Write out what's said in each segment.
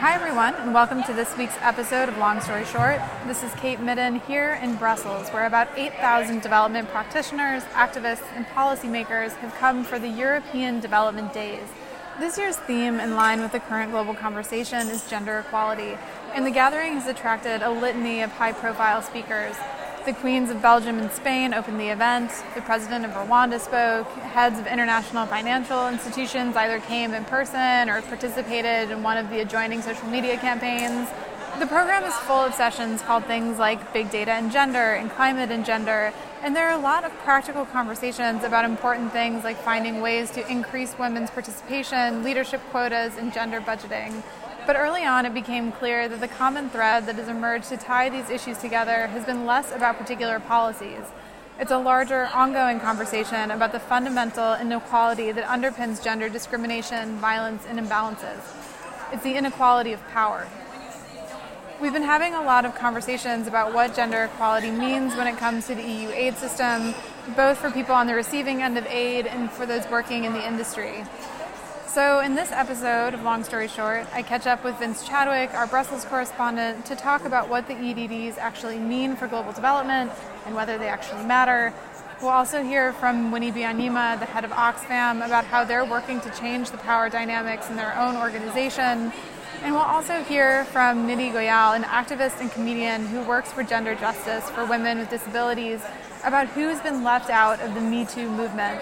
Hi, everyone, and welcome to this week's episode of Long Story Short. This is Kate Midden here in Brussels, where about 8,000 development practitioners, activists, and policymakers have come for the European Development Days. This year's theme, in line with the current global conversation, is gender equality, and the gathering has attracted a litany of high profile speakers. The Queens of Belgium and Spain opened the event, the President of Rwanda spoke, heads of international financial institutions either came in person or participated in one of the adjoining social media campaigns. The program is full of sessions called things like Big Data and Gender and Climate and Gender, and there are a lot of practical conversations about important things like finding ways to increase women's participation, leadership quotas, and gender budgeting. But early on, it became clear that the common thread that has emerged to tie these issues together has been less about particular policies. It's a larger, ongoing conversation about the fundamental inequality that underpins gender discrimination, violence, and imbalances. It's the inequality of power. We've been having a lot of conversations about what gender equality means when it comes to the EU aid system, both for people on the receiving end of aid and for those working in the industry. So, in this episode of Long Story Short, I catch up with Vince Chadwick, our Brussels correspondent, to talk about what the EDDs actually mean for global development and whether they actually matter. We'll also hear from Winnie Byanyima, the head of Oxfam, about how they're working to change the power dynamics in their own organization and we'll also hear from Nidhi Goyal, an activist and comedian who works for gender justice for women with disabilities, about who's been left out of the Me Too movement.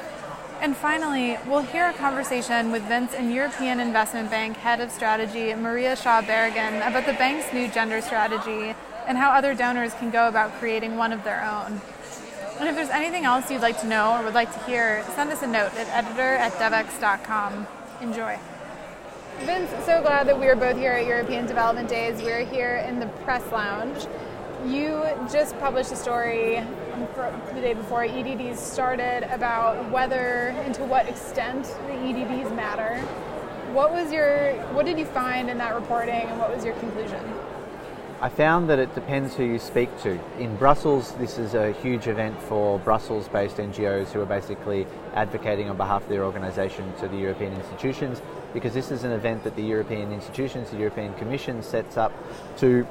And finally, we'll hear a conversation with Vince and European Investment Bank head of strategy Maria Shaw Barragan about the bank's new gender strategy and how other donors can go about creating one of their own. And if there's anything else you'd like to know or would like to hear, send us a note at editor at devex.com. Enjoy. Vince, so glad that we are both here at European Development Days. We're here in the press lounge. You just published a story the day before EDDs started about whether and to what extent the EDDs matter. What was your what did you find in that reporting and what was your conclusion? I found that it depends who you speak to. In Brussels, this is a huge event for Brussels based NGOs who are basically advocating on behalf of their organisation to the European institutions because this is an event that the European institutions, the European Commission sets up to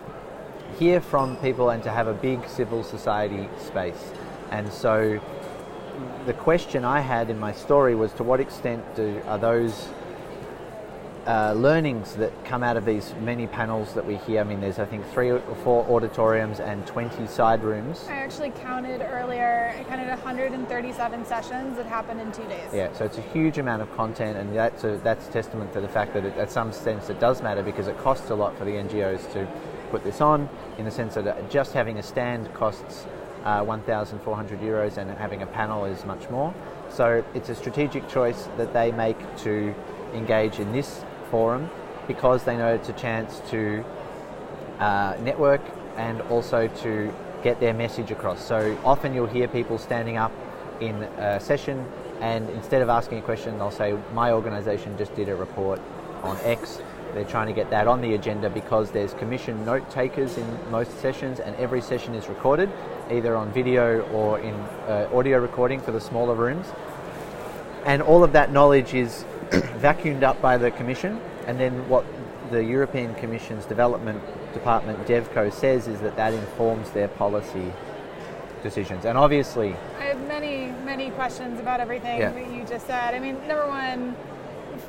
hear from people and to have a big civil society space. And so the question I had in my story was to what extent do, are those uh, learnings that come out of these many panels that we hear. I mean, there's I think three or four auditoriums and 20 side rooms. I actually counted earlier. I counted 137 sessions that happened in two days. Yeah, so it's a huge amount of content, and that's a, that's testament to the fact that it, at some sense it does matter because it costs a lot for the NGOs to put this on. In the sense that just having a stand costs uh, 1,400 euros, and having a panel is much more. So it's a strategic choice that they make to engage in this forum because they know it's a chance to uh, network and also to get their message across. So often you'll hear people standing up in a session and instead of asking a question, they'll say, My organization just did a report on X. They're trying to get that on the agenda because there's commission note takers in most sessions, and every session is recorded, either on video or in uh, audio recording for the smaller rooms. And all of that knowledge is vacuumed up by the Commission, and then what the European Commission's Development Department, DevCo, says is that that informs their policy decisions. And obviously, I have many, many questions about everything yeah. that you just said. I mean, number one,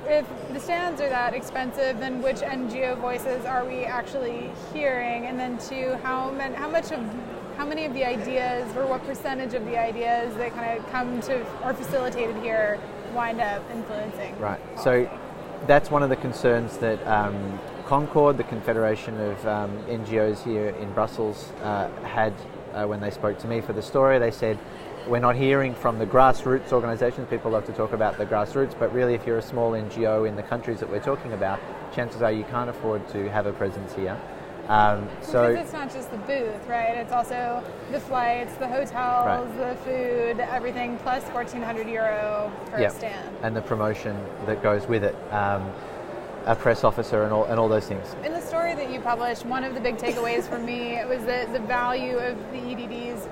if the stands are that expensive, then which NGO voices are we actually hearing? And then two, how many, how much of how many of the ideas or what percentage of the ideas that kind of come to or facilitated here wind up influencing? Right. So that's one of the concerns that um, Concord, the Confederation of um, NGOs here in Brussels, uh, had uh, when they spoke to me for the story. They said, we're not hearing from the grassroots organisations. People love to talk about the grassroots, but really, if you're a small NGO in the countries that we're talking about, chances are you can't afford to have a presence here. Um, so because it's not just the booth, right? It's also the flights, the hotels, right. the food, everything plus 1,400 euro per yep. stand, and the promotion that goes with it. Um, a press officer and all, and all those things. In the story that you published, one of the big takeaways for me was that the value of the EDDs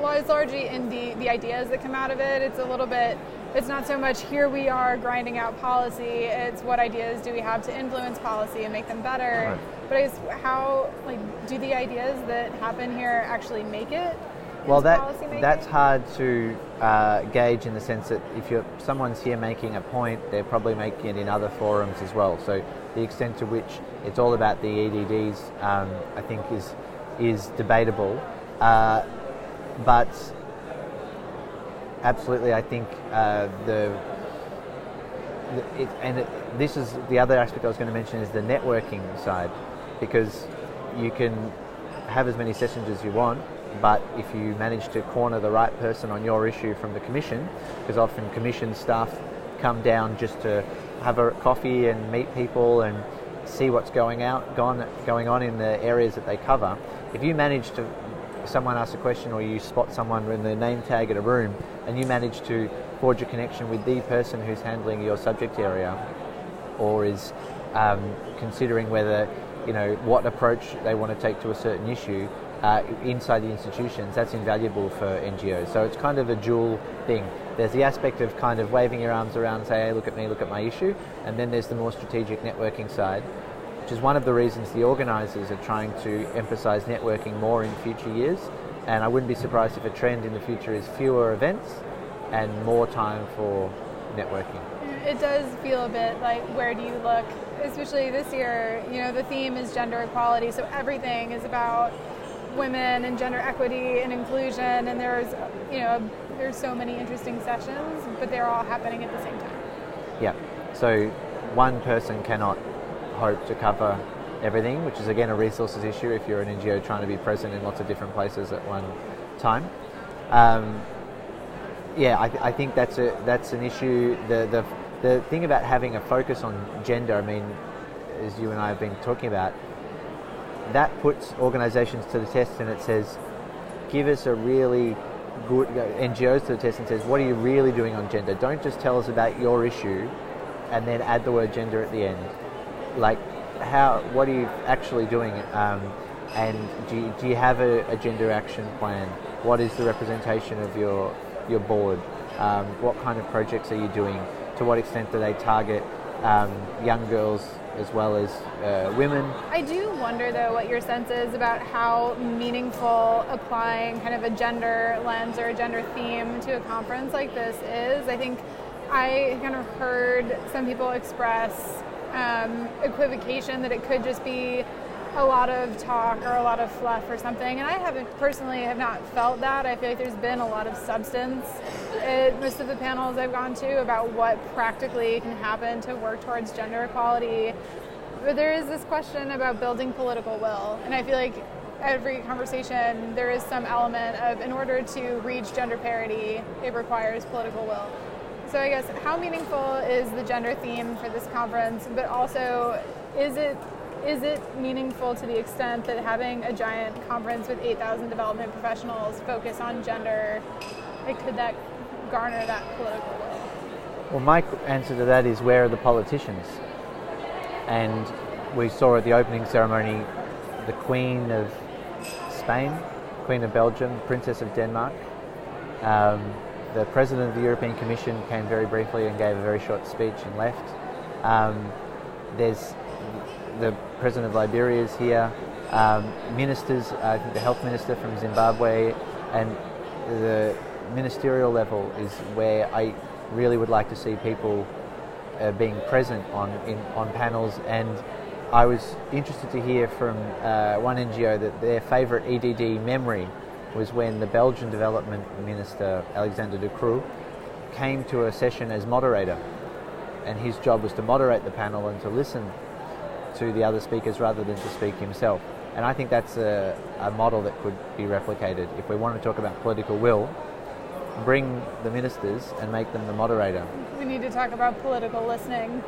lies largely in the, the ideas that come out of it. It's a little bit it's not so much here we are grinding out policy, it's what ideas do we have to influence policy and make them better. Right. But I guess how like do the ideas that happen here actually make it? Well, that that's hard to uh, gauge in the sense that if you're someone's here making a point, they're probably making it in other forums as well. So the extent to which it's all about the EDDs, um, I think, is is debatable. Uh, but absolutely, I think uh, the, the it, and it, this is the other aspect I was going to mention is the networking side, because you can have as many sessions as you want, but if you manage to corner the right person on your issue from the commission, because often commission staff come down just to have a coffee and meet people and see what's going out gone, going on in the areas that they cover. If you manage to someone asks a question or you spot someone in the name tag at a room and you manage to forge a connection with the person who's handling your subject area or is um, considering whether you know what approach they want to take to a certain issue uh, inside the institutions, that's invaluable for NGOs. So it's kind of a dual thing. There's the aspect of kind of waving your arms around, and say, hey, look at me, look at my issue, and then there's the more strategic networking side, which is one of the reasons the organisers are trying to emphasise networking more in future years. And I wouldn't be surprised if a trend in the future is fewer events and more time for networking. It does feel a bit like where do you look, especially this year. You know, the theme is gender equality, so everything is about women and gender equity and inclusion, and there's you know there's so many interesting sessions, but they're all happening at the same time. Yeah. So one person cannot hope to cover everything, which is again a resources issue if you're an NGO trying to be present in lots of different places at one time. Um, yeah, I, I, think that's a that's an issue. The, the the thing about having a focus on gender, I mean, as you and I have been talking about, that puts organisations to the test and it says, give us a really good NGOs to the test and says, what are you really doing on gender? Don't just tell us about your issue and then add the word gender at the end. Like, how? What are you actually doing? Um, and do you, do you have a, a, gender action plan? What is the representation of your your board? Um, what kind of projects are you doing? To what extent do they target um, young girls as well as uh, women. I do wonder, though, what your sense is about how meaningful applying kind of a gender lens or a gender theme to a conference like this is. I think I kind of heard some people express um, equivocation that it could just be a lot of talk or a lot of fluff or something. And I haven't personally have not felt that. I feel like there's been a lot of substance at most of the panels I've gone to about what practically can happen to work towards gender equality. But there is this question about building political will. And I feel like every conversation there is some element of in order to reach gender parity, it requires political will. So I guess how meaningful is the gender theme for this conference, but also is it is it meaningful to the extent that having a giant conference with 8,000 development professionals focus on gender, like, could that garner that political will? Well, my answer to that is where are the politicians? And we saw at the opening ceremony the Queen of Spain, Queen of Belgium, Princess of Denmark. Um, the President of the European Commission came very briefly and gave a very short speech and left. Um, there's the president of Liberia is here, um, ministers, I think the health minister from Zimbabwe, and the ministerial level is where I really would like to see people uh, being present on in, on panels. And I was interested to hear from uh, one NGO that their favourite EDD memory was when the Belgian Development Minister Alexander De Croo came to a session as moderator, and his job was to moderate the panel and to listen to the other speakers rather than to speak himself. And I think that's a, a model that could be replicated. If we want to talk about political will, bring the ministers and make them the moderator. We need to talk about political listening.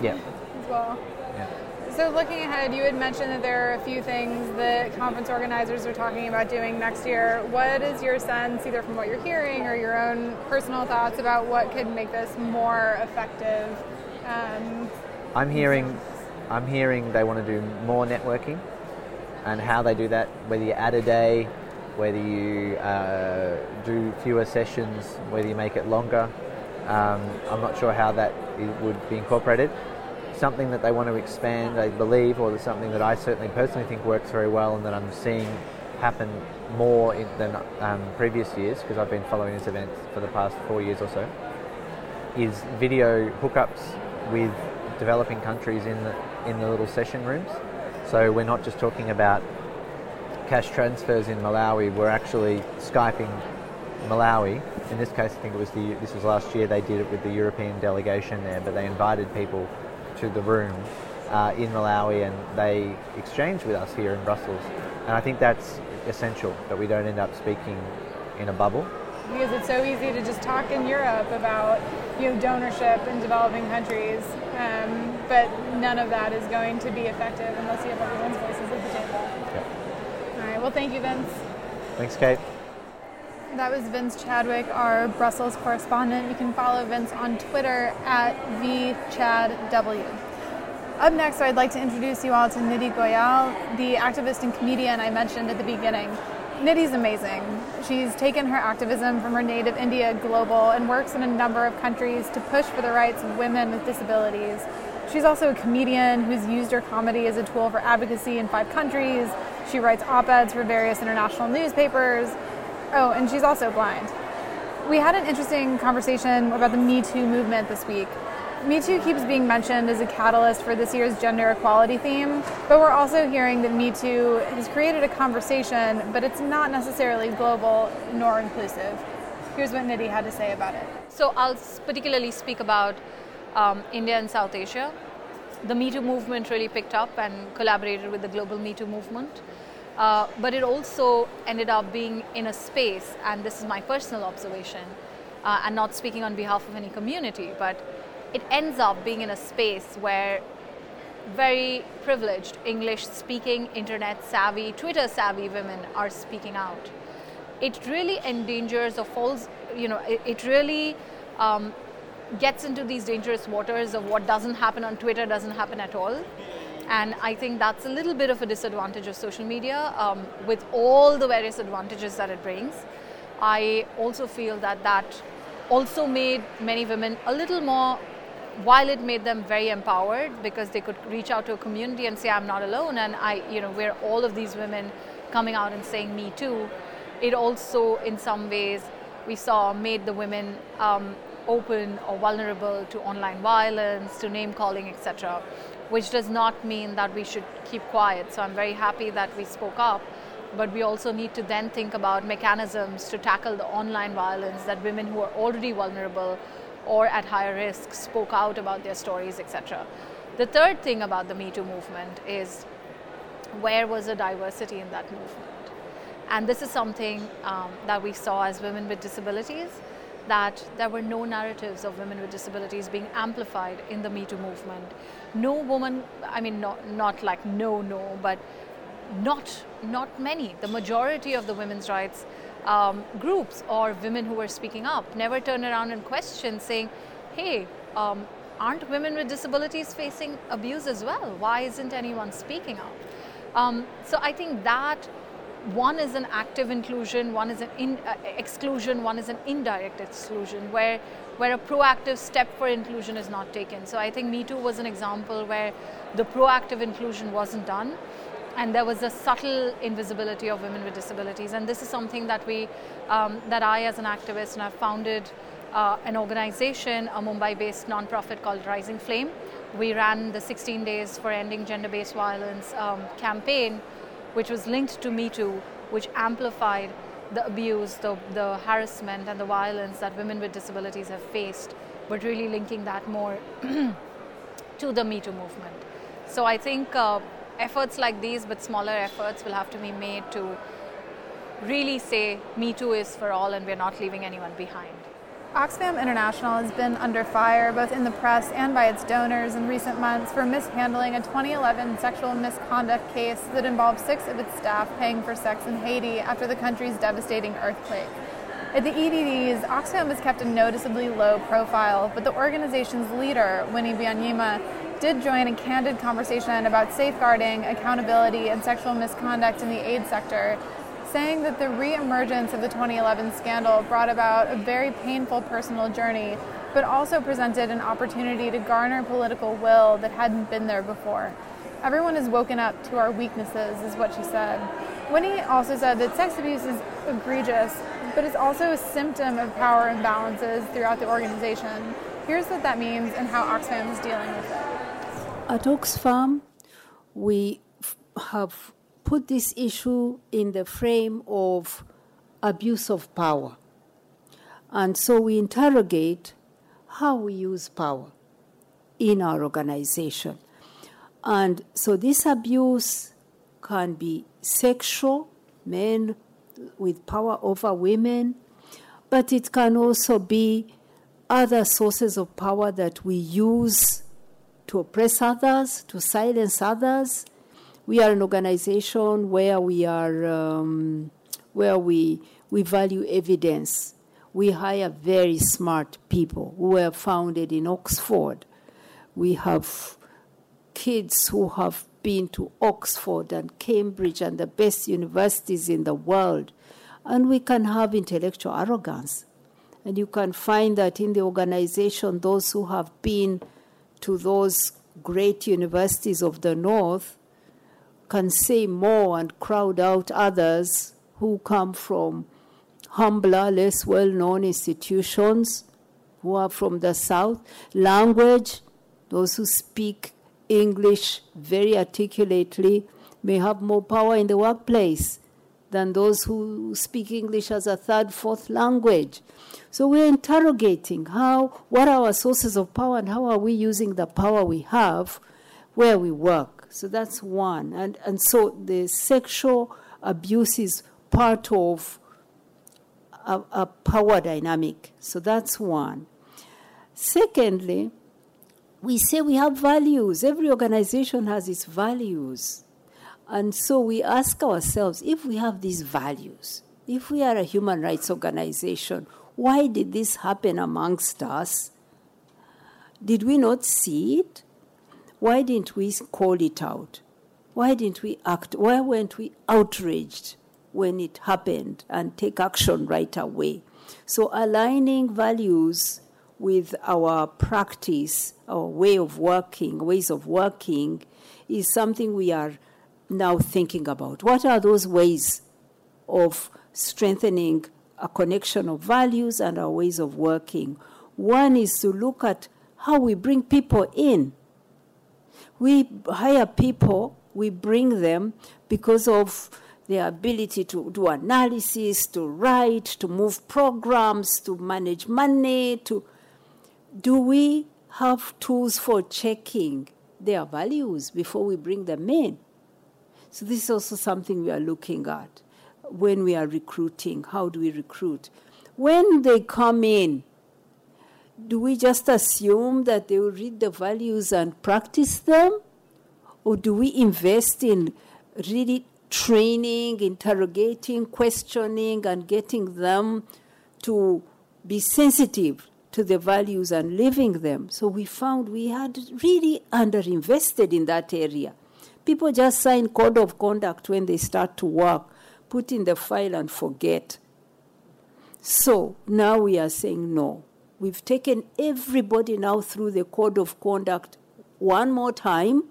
Yeah. As well. Yeah. So, looking ahead, you had mentioned that there are a few things that conference organizers are talking about doing next year. What is your sense, either from what you're hearing or your own personal thoughts, about what could make this more effective? Um, I'm hearing I'm hearing they want to do more networking and how they do that, whether you add a day, whether you uh, do fewer sessions, whether you make it longer. Um, I'm not sure how that would be incorporated. Something that they want to expand, I believe, or something that I certainly personally think works very well and that I'm seeing happen more in, than um, previous years because I've been following this event for the past four years or so, is video hookups with developing countries in the, in the little session rooms. So we're not just talking about cash transfers in Malawi, we're actually Skyping Malawi. In this case, I think it was the this was last year. They did it with the European delegation there, but they invited people to the room uh, in Malawi and they exchanged with us here in Brussels. And I think that's essential that we don't end up speaking in a bubble. Because it's so easy to just talk in Europe about you know donorship in developing countries, um, but none of that is going to be effective unless you have everyone's voices at the table. Yeah. Well, thank you, Vince. Thanks, Kate. That was Vince Chadwick, our Brussels correspondent. You can follow Vince on Twitter at VChadW. Up next, I'd like to introduce you all to Nidhi Goyal, the activist and comedian I mentioned at the beginning. Nidhi's amazing. She's taken her activism from her native India global and works in a number of countries to push for the rights of women with disabilities. She's also a comedian who's used her comedy as a tool for advocacy in five countries. She writes op eds for various international newspapers. Oh, and she's also blind. We had an interesting conversation about the Me Too movement this week. Me Too keeps being mentioned as a catalyst for this year's gender equality theme, but we're also hearing that Me Too has created a conversation, but it's not necessarily global nor inclusive. Here's what Nidhi had to say about it. So I'll particularly speak about um, India and South Asia. The Me Too movement really picked up and collaborated with the global Me Too movement. Uh, but it also ended up being in a space, and this is my personal observation, uh, and not speaking on behalf of any community, but it ends up being in a space where very privileged English speaking, internet savvy, Twitter savvy women are speaking out. It really endangers or falls, you know, it, it really um, gets into these dangerous waters of what doesn't happen on Twitter doesn't happen at all. And I think that's a little bit of a disadvantage of social media um, with all the various advantages that it brings. I also feel that that also made many women a little more, while it made them very empowered because they could reach out to a community and say, I'm not alone. And I, you know, we're all of these women coming out and saying, me too. It also, in some ways, we saw made the women um, open or vulnerable to online violence, to name calling, etc which does not mean that we should keep quiet. So I'm very happy that we spoke up, but we also need to then think about mechanisms to tackle the online violence that women who are already vulnerable or at higher risk spoke out about their stories, etc. The third thing about the Me Too movement is where was the diversity in that movement? And this is something um, that we saw as women with disabilities that there were no narratives of women with disabilities being amplified in the Me Too movement. No woman, I mean, not, not like no, no, but not, not many. The majority of the women's rights um, groups or women who were speaking up never turned around and questioned, saying, hey, um, aren't women with disabilities facing abuse as well? Why isn't anyone speaking up? Um, so I think that one is an active inclusion, one is an in, uh, exclusion, one is an indirect exclusion, where where a proactive step for inclusion is not taken. So I think Me Too was an example where the proactive inclusion wasn't done, and there was a subtle invisibility of women with disabilities. And this is something that we, um, that I as an activist, and I've founded uh, an organization, a Mumbai-based nonprofit called Rising Flame. We ran the 16 Days for Ending Gender-Based Violence um, campaign which was linked to Me Too, which amplified the abuse, the, the harassment, and the violence that women with disabilities have faced, but really linking that more to the Me Too movement. So I think uh, efforts like these, but smaller efforts, will have to be made to really say Me Too is for all and we're not leaving anyone behind. Oxfam International has been under fire, both in the press and by its donors, in recent months for mishandling a 2011 sexual misconduct case that involved six of its staff paying for sex in Haiti after the country's devastating earthquake. At the EDDs, Oxfam has kept a noticeably low profile, but the organization's leader, Winnie Byanyima, did join a candid conversation about safeguarding, accountability, and sexual misconduct in the aid sector saying that the reemergence of the 2011 scandal brought about a very painful personal journey but also presented an opportunity to garner political will that hadn't been there before. Everyone has woken up to our weaknesses, is what she said. Winnie also said that sex abuse is egregious, but it's also a symptom of power imbalances throughout the organization. Here's what that means and how Oxfam is dealing with it. At Oxfam, we have put this issue in the frame of abuse of power. And so we interrogate how we use power in our organization. And so this abuse can be sexual, men with power over women, but it can also be other sources of power that we use to oppress others, to silence others. We are an organization where we are um, where we we value evidence. We hire very smart people We were founded in Oxford. We have kids who have been to Oxford and Cambridge and the best universities in the world. And we can have intellectual arrogance. And you can find that in the organization, those who have been to those great universities of the North can say more and crowd out others who come from humbler, less well known institutions, who are from the South. Language, those who speak English very articulately may have more power in the workplace than those who speak English as a third, fourth language. So we're interrogating how, what are our sources of power and how are we using the power we have where we work. So that's one. And, and so the sexual abuse is part of a, a power dynamic. So that's one. Secondly, we say we have values. Every organization has its values. And so we ask ourselves if we have these values, if we are a human rights organization, why did this happen amongst us? Did we not see it? Why didn't we call it out? Why didn't we act? Why weren't we outraged when it happened and take action right away? So aligning values with our practice, our way of working, ways of working, is something we are now thinking about. What are those ways of strengthening a connection of values and our ways of working? One is to look at how we bring people in. We hire people, we bring them because of their ability to do analysis, to write, to move programs, to manage money, to do we have tools for checking their values before we bring them in? So, this is also something we are looking at when we are recruiting. How do we recruit? When they come in, do we just assume that they will read the values and practice them? Or do we invest in really training, interrogating, questioning, and getting them to be sensitive to the values and living them. So we found we had really underinvested in that area. People just sign code of conduct when they start to work, put in the file and forget. So now we are saying no. We've taken everybody now through the code of conduct one more time,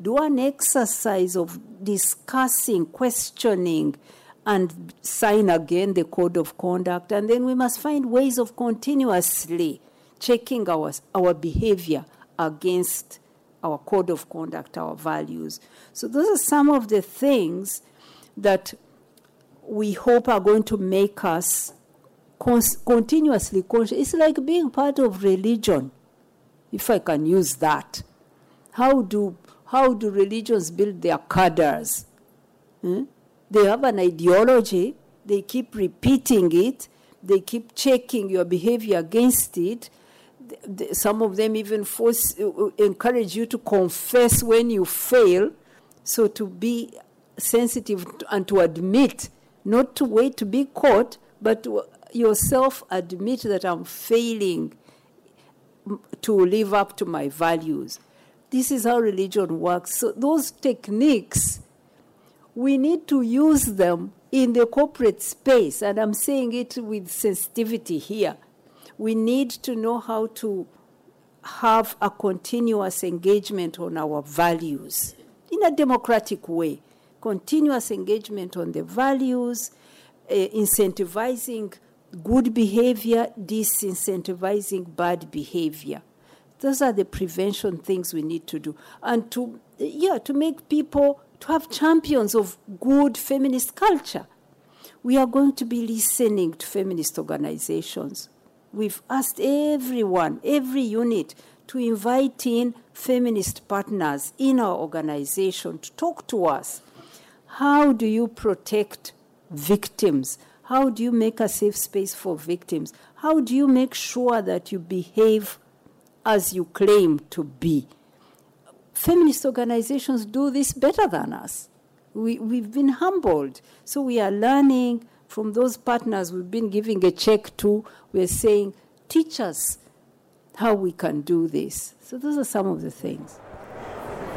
do an exercise of discussing, questioning, and sign again the code of conduct. And then we must find ways of continuously checking our, our behavior against our code of conduct, our values. So, those are some of the things that we hope are going to make us continuously conscious. It's like being part of religion, if I can use that. How do, how do religions build their cadres? Hmm? They have an ideology, they keep repeating it, they keep checking your behavior against it. Some of them even force, encourage you to confess when you fail, so to be sensitive and to admit, not to wait to be caught, but to yourself admit that I'm failing to live up to my values. This is how religion works. So, those techniques we need to use them in the corporate space, and I'm saying it with sensitivity here. We need to know how to have a continuous engagement on our values in a democratic way. Continuous engagement on the values, uh, incentivizing good behavior, disincentivizing bad behavior. Those are the prevention things we need to do. And to, yeah, to make people, to have champions of good feminist culture. We are going to be listening to feminist organizations. We've asked everyone, every unit, to invite in feminist partners in our organization to talk to us. How do you protect victims? How do you make a safe space for victims? How do you make sure that you behave as you claim to be? Feminist organizations do this better than us. We, we've been humbled. So we are learning from those partners we've been giving a check to. We're saying, teach us how we can do this. So those are some of the things.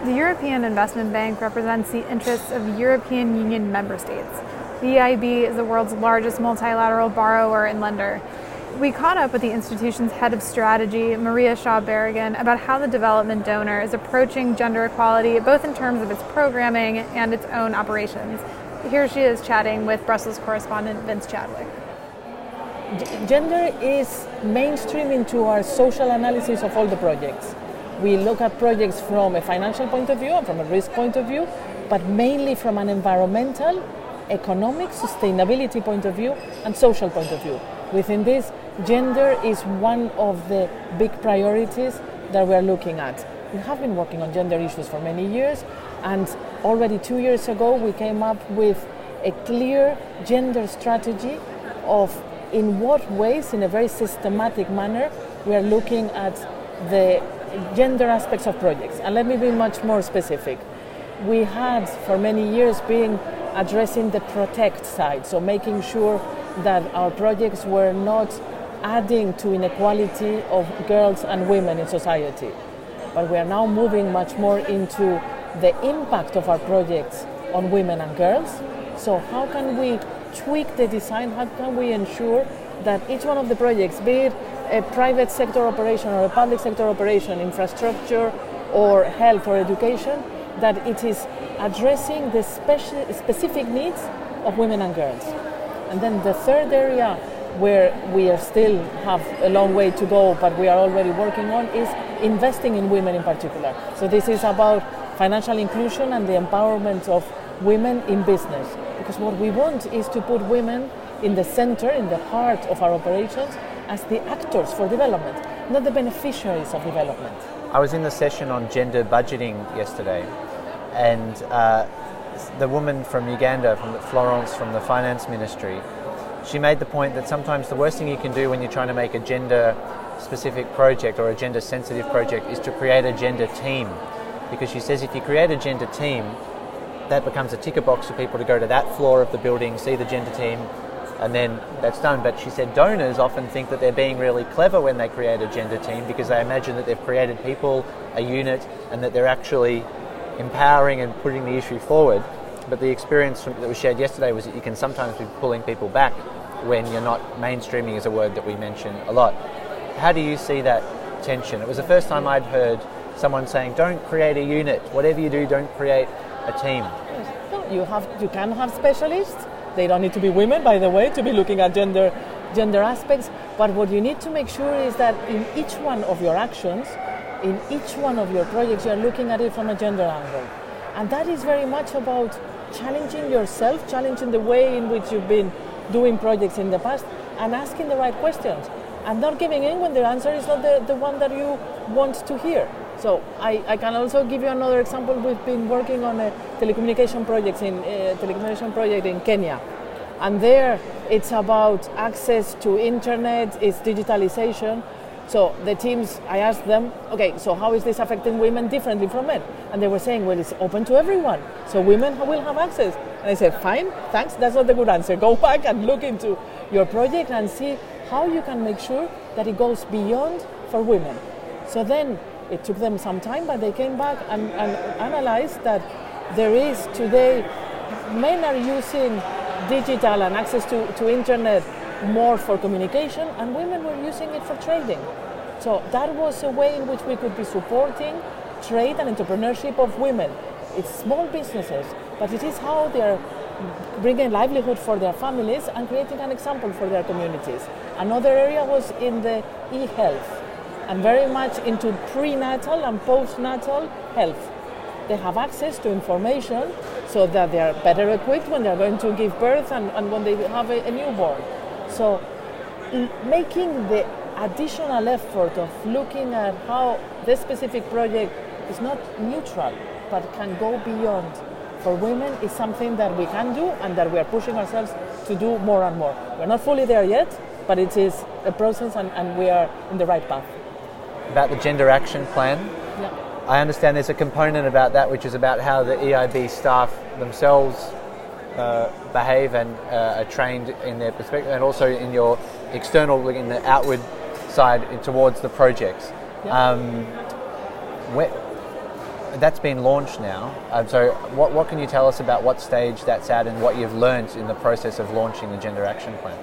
The European Investment Bank represents the interests of European Union member states. The EIB is the world's largest multilateral borrower and lender. We caught up with the institution's head of strategy, Maria Shaw Barragan, about how the development donor is approaching gender equality, both in terms of its programming and its own operations. Here she is chatting with Brussels correspondent Vince Chadwick. Gender is mainstream into our social analysis of all the projects. We look at projects from a financial point of view and from a risk point of view, but mainly from an environmental economic sustainability point of view and social point of view. Within this, gender is one of the big priorities that we are looking at. We have been working on gender issues for many years, and already two years ago we came up with a clear gender strategy of in what ways, in a very systematic manner, we are looking at the gender aspects of projects. And let me be much more specific. We had for many years been addressing the protect side, so making sure that our projects were not adding to inequality of girls and women in society. But we are now moving much more into the impact of our projects on women and girls. So, how can we tweak the design? How can we ensure that each one of the projects, be it a private sector operation or a public sector operation, infrastructure or health or education, that it is addressing the speci- specific needs of women and girls. And then the third area where we still have a long way to go, but we are already working on, is investing in women in particular. So this is about financial inclusion and the empowerment of women in business. Because what we want is to put women in the center, in the heart of our operations, as the actors for development, not the beneficiaries of development. I was in the session on gender budgeting yesterday, and uh, the woman from Uganda, from Florence from the finance ministry, she made the point that sometimes the worst thing you can do when you're trying to make a gender specific project or a gender sensitive project is to create a gender team. Because she says if you create a gender team, that becomes a ticker box for people to go to that floor of the building, see the gender team, and then that's done. But she said donors often think that they're being really clever when they create a gender team because they imagine that they've created people, a unit, and that they're actually empowering and putting the issue forward. But the experience that was shared yesterday was that you can sometimes be pulling people back when you're not mainstreaming is a word that we mention a lot. How do you see that tension? It was the first time I'd heard someone saying, "Don't create a unit. Whatever you do, don't create a team." You have, you can have specialists. They don't need to be women, by the way, to be looking at gender, gender aspects. But what you need to make sure is that in each one of your actions, in each one of your projects, you're looking at it from a gender angle. And that is very much about challenging yourself, challenging the way in which you've been doing projects in the past, and asking the right questions. And not giving in when the answer is not the, the one that you want to hear. So I, I can also give you another example. We've been working on a telecommunication project in a telecommunication project in Kenya, and there it's about access to internet, it's digitalization. So the teams, I asked them, okay, so how is this affecting women differently from men? And they were saying, well, it's open to everyone, so women will have access. And I said, fine, thanks, that's not the good answer. Go back and look into your project and see how you can make sure that it goes beyond for women. So then it took them some time, but they came back and, and analyzed that there is today, men are using digital and access to, to internet more for communication, and women were using it for trading. So that was a way in which we could be supporting trade and entrepreneurship of women. It's small businesses, but it is how they are bringing livelihood for their families and creating an example for their communities. Another area was in the e-health and very much into prenatal and postnatal health. They have access to information so that they are better equipped when they are going to give birth and, and when they have a, a newborn. So making the additional effort of looking at how this specific project is not neutral but can go beyond for women is something that we can do and that we are pushing ourselves to do more and more. We're not fully there yet, but it is a process and, and we are in the right path. About the gender action plan, yeah. I understand there's a component about that which is about how the EIB staff themselves uh, behave and uh, are trained in their perspective, and also in your external, in the outward side towards the projects. Yeah. Um, where, that's been launched now. Um, so, what, what can you tell us about what stage that's at and what you've learned in the process of launching the Gender Action Plan?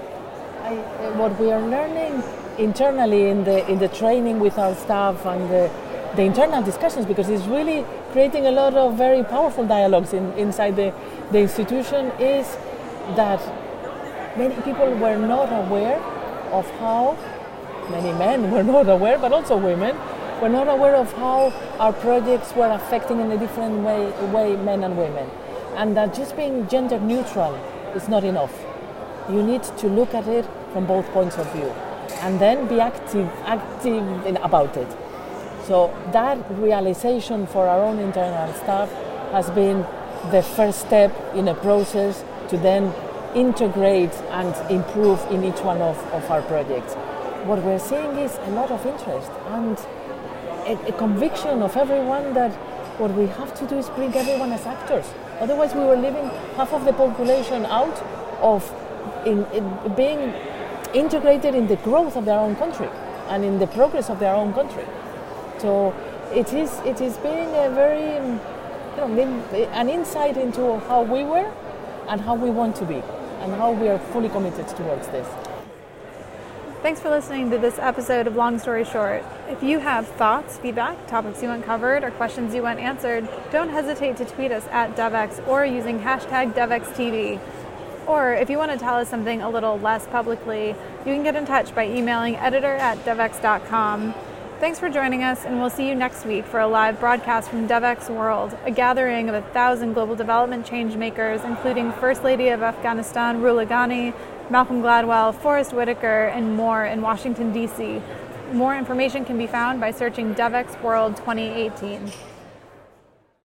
I, what we are learning internally in the in the training with our staff and the, the internal discussions, because it's really creating a lot of very powerful dialogues in, inside the, the institution, is that many people were not aware of how many men were not aware, but also women we're not aware of how our projects were affecting in a different way, way men and women. And that just being gender neutral is not enough. You need to look at it from both points of view and then be active, active in, about it. So that realization for our own internal staff has been the first step in a process to then integrate and improve in each one of, of our projects. What we're seeing is a lot of interest and a, a conviction of everyone that what we have to do is bring everyone as actors. Otherwise, we were leaving half of the population out of in, in being integrated in the growth of their own country and in the progress of their own country. So it is it is being a very um, you know an insight into how we were and how we want to be and how we are fully committed towards this. Thanks for listening to this episode of Long Story Short. If you have thoughts, feedback, topics you want covered, or questions you want answered, don't hesitate to tweet us at Devex or using hashtag DevexTV. Or if you want to tell us something a little less publicly, you can get in touch by emailing editor at devex.com. Thanks for joining us, and we'll see you next week for a live broadcast from Devex World, a gathering of a thousand global development change makers, including First Lady of Afghanistan, Rula Ghani, Malcolm Gladwell, Forest Whitaker, and more in Washington, D.C. More information can be found by searching Devex World 2018.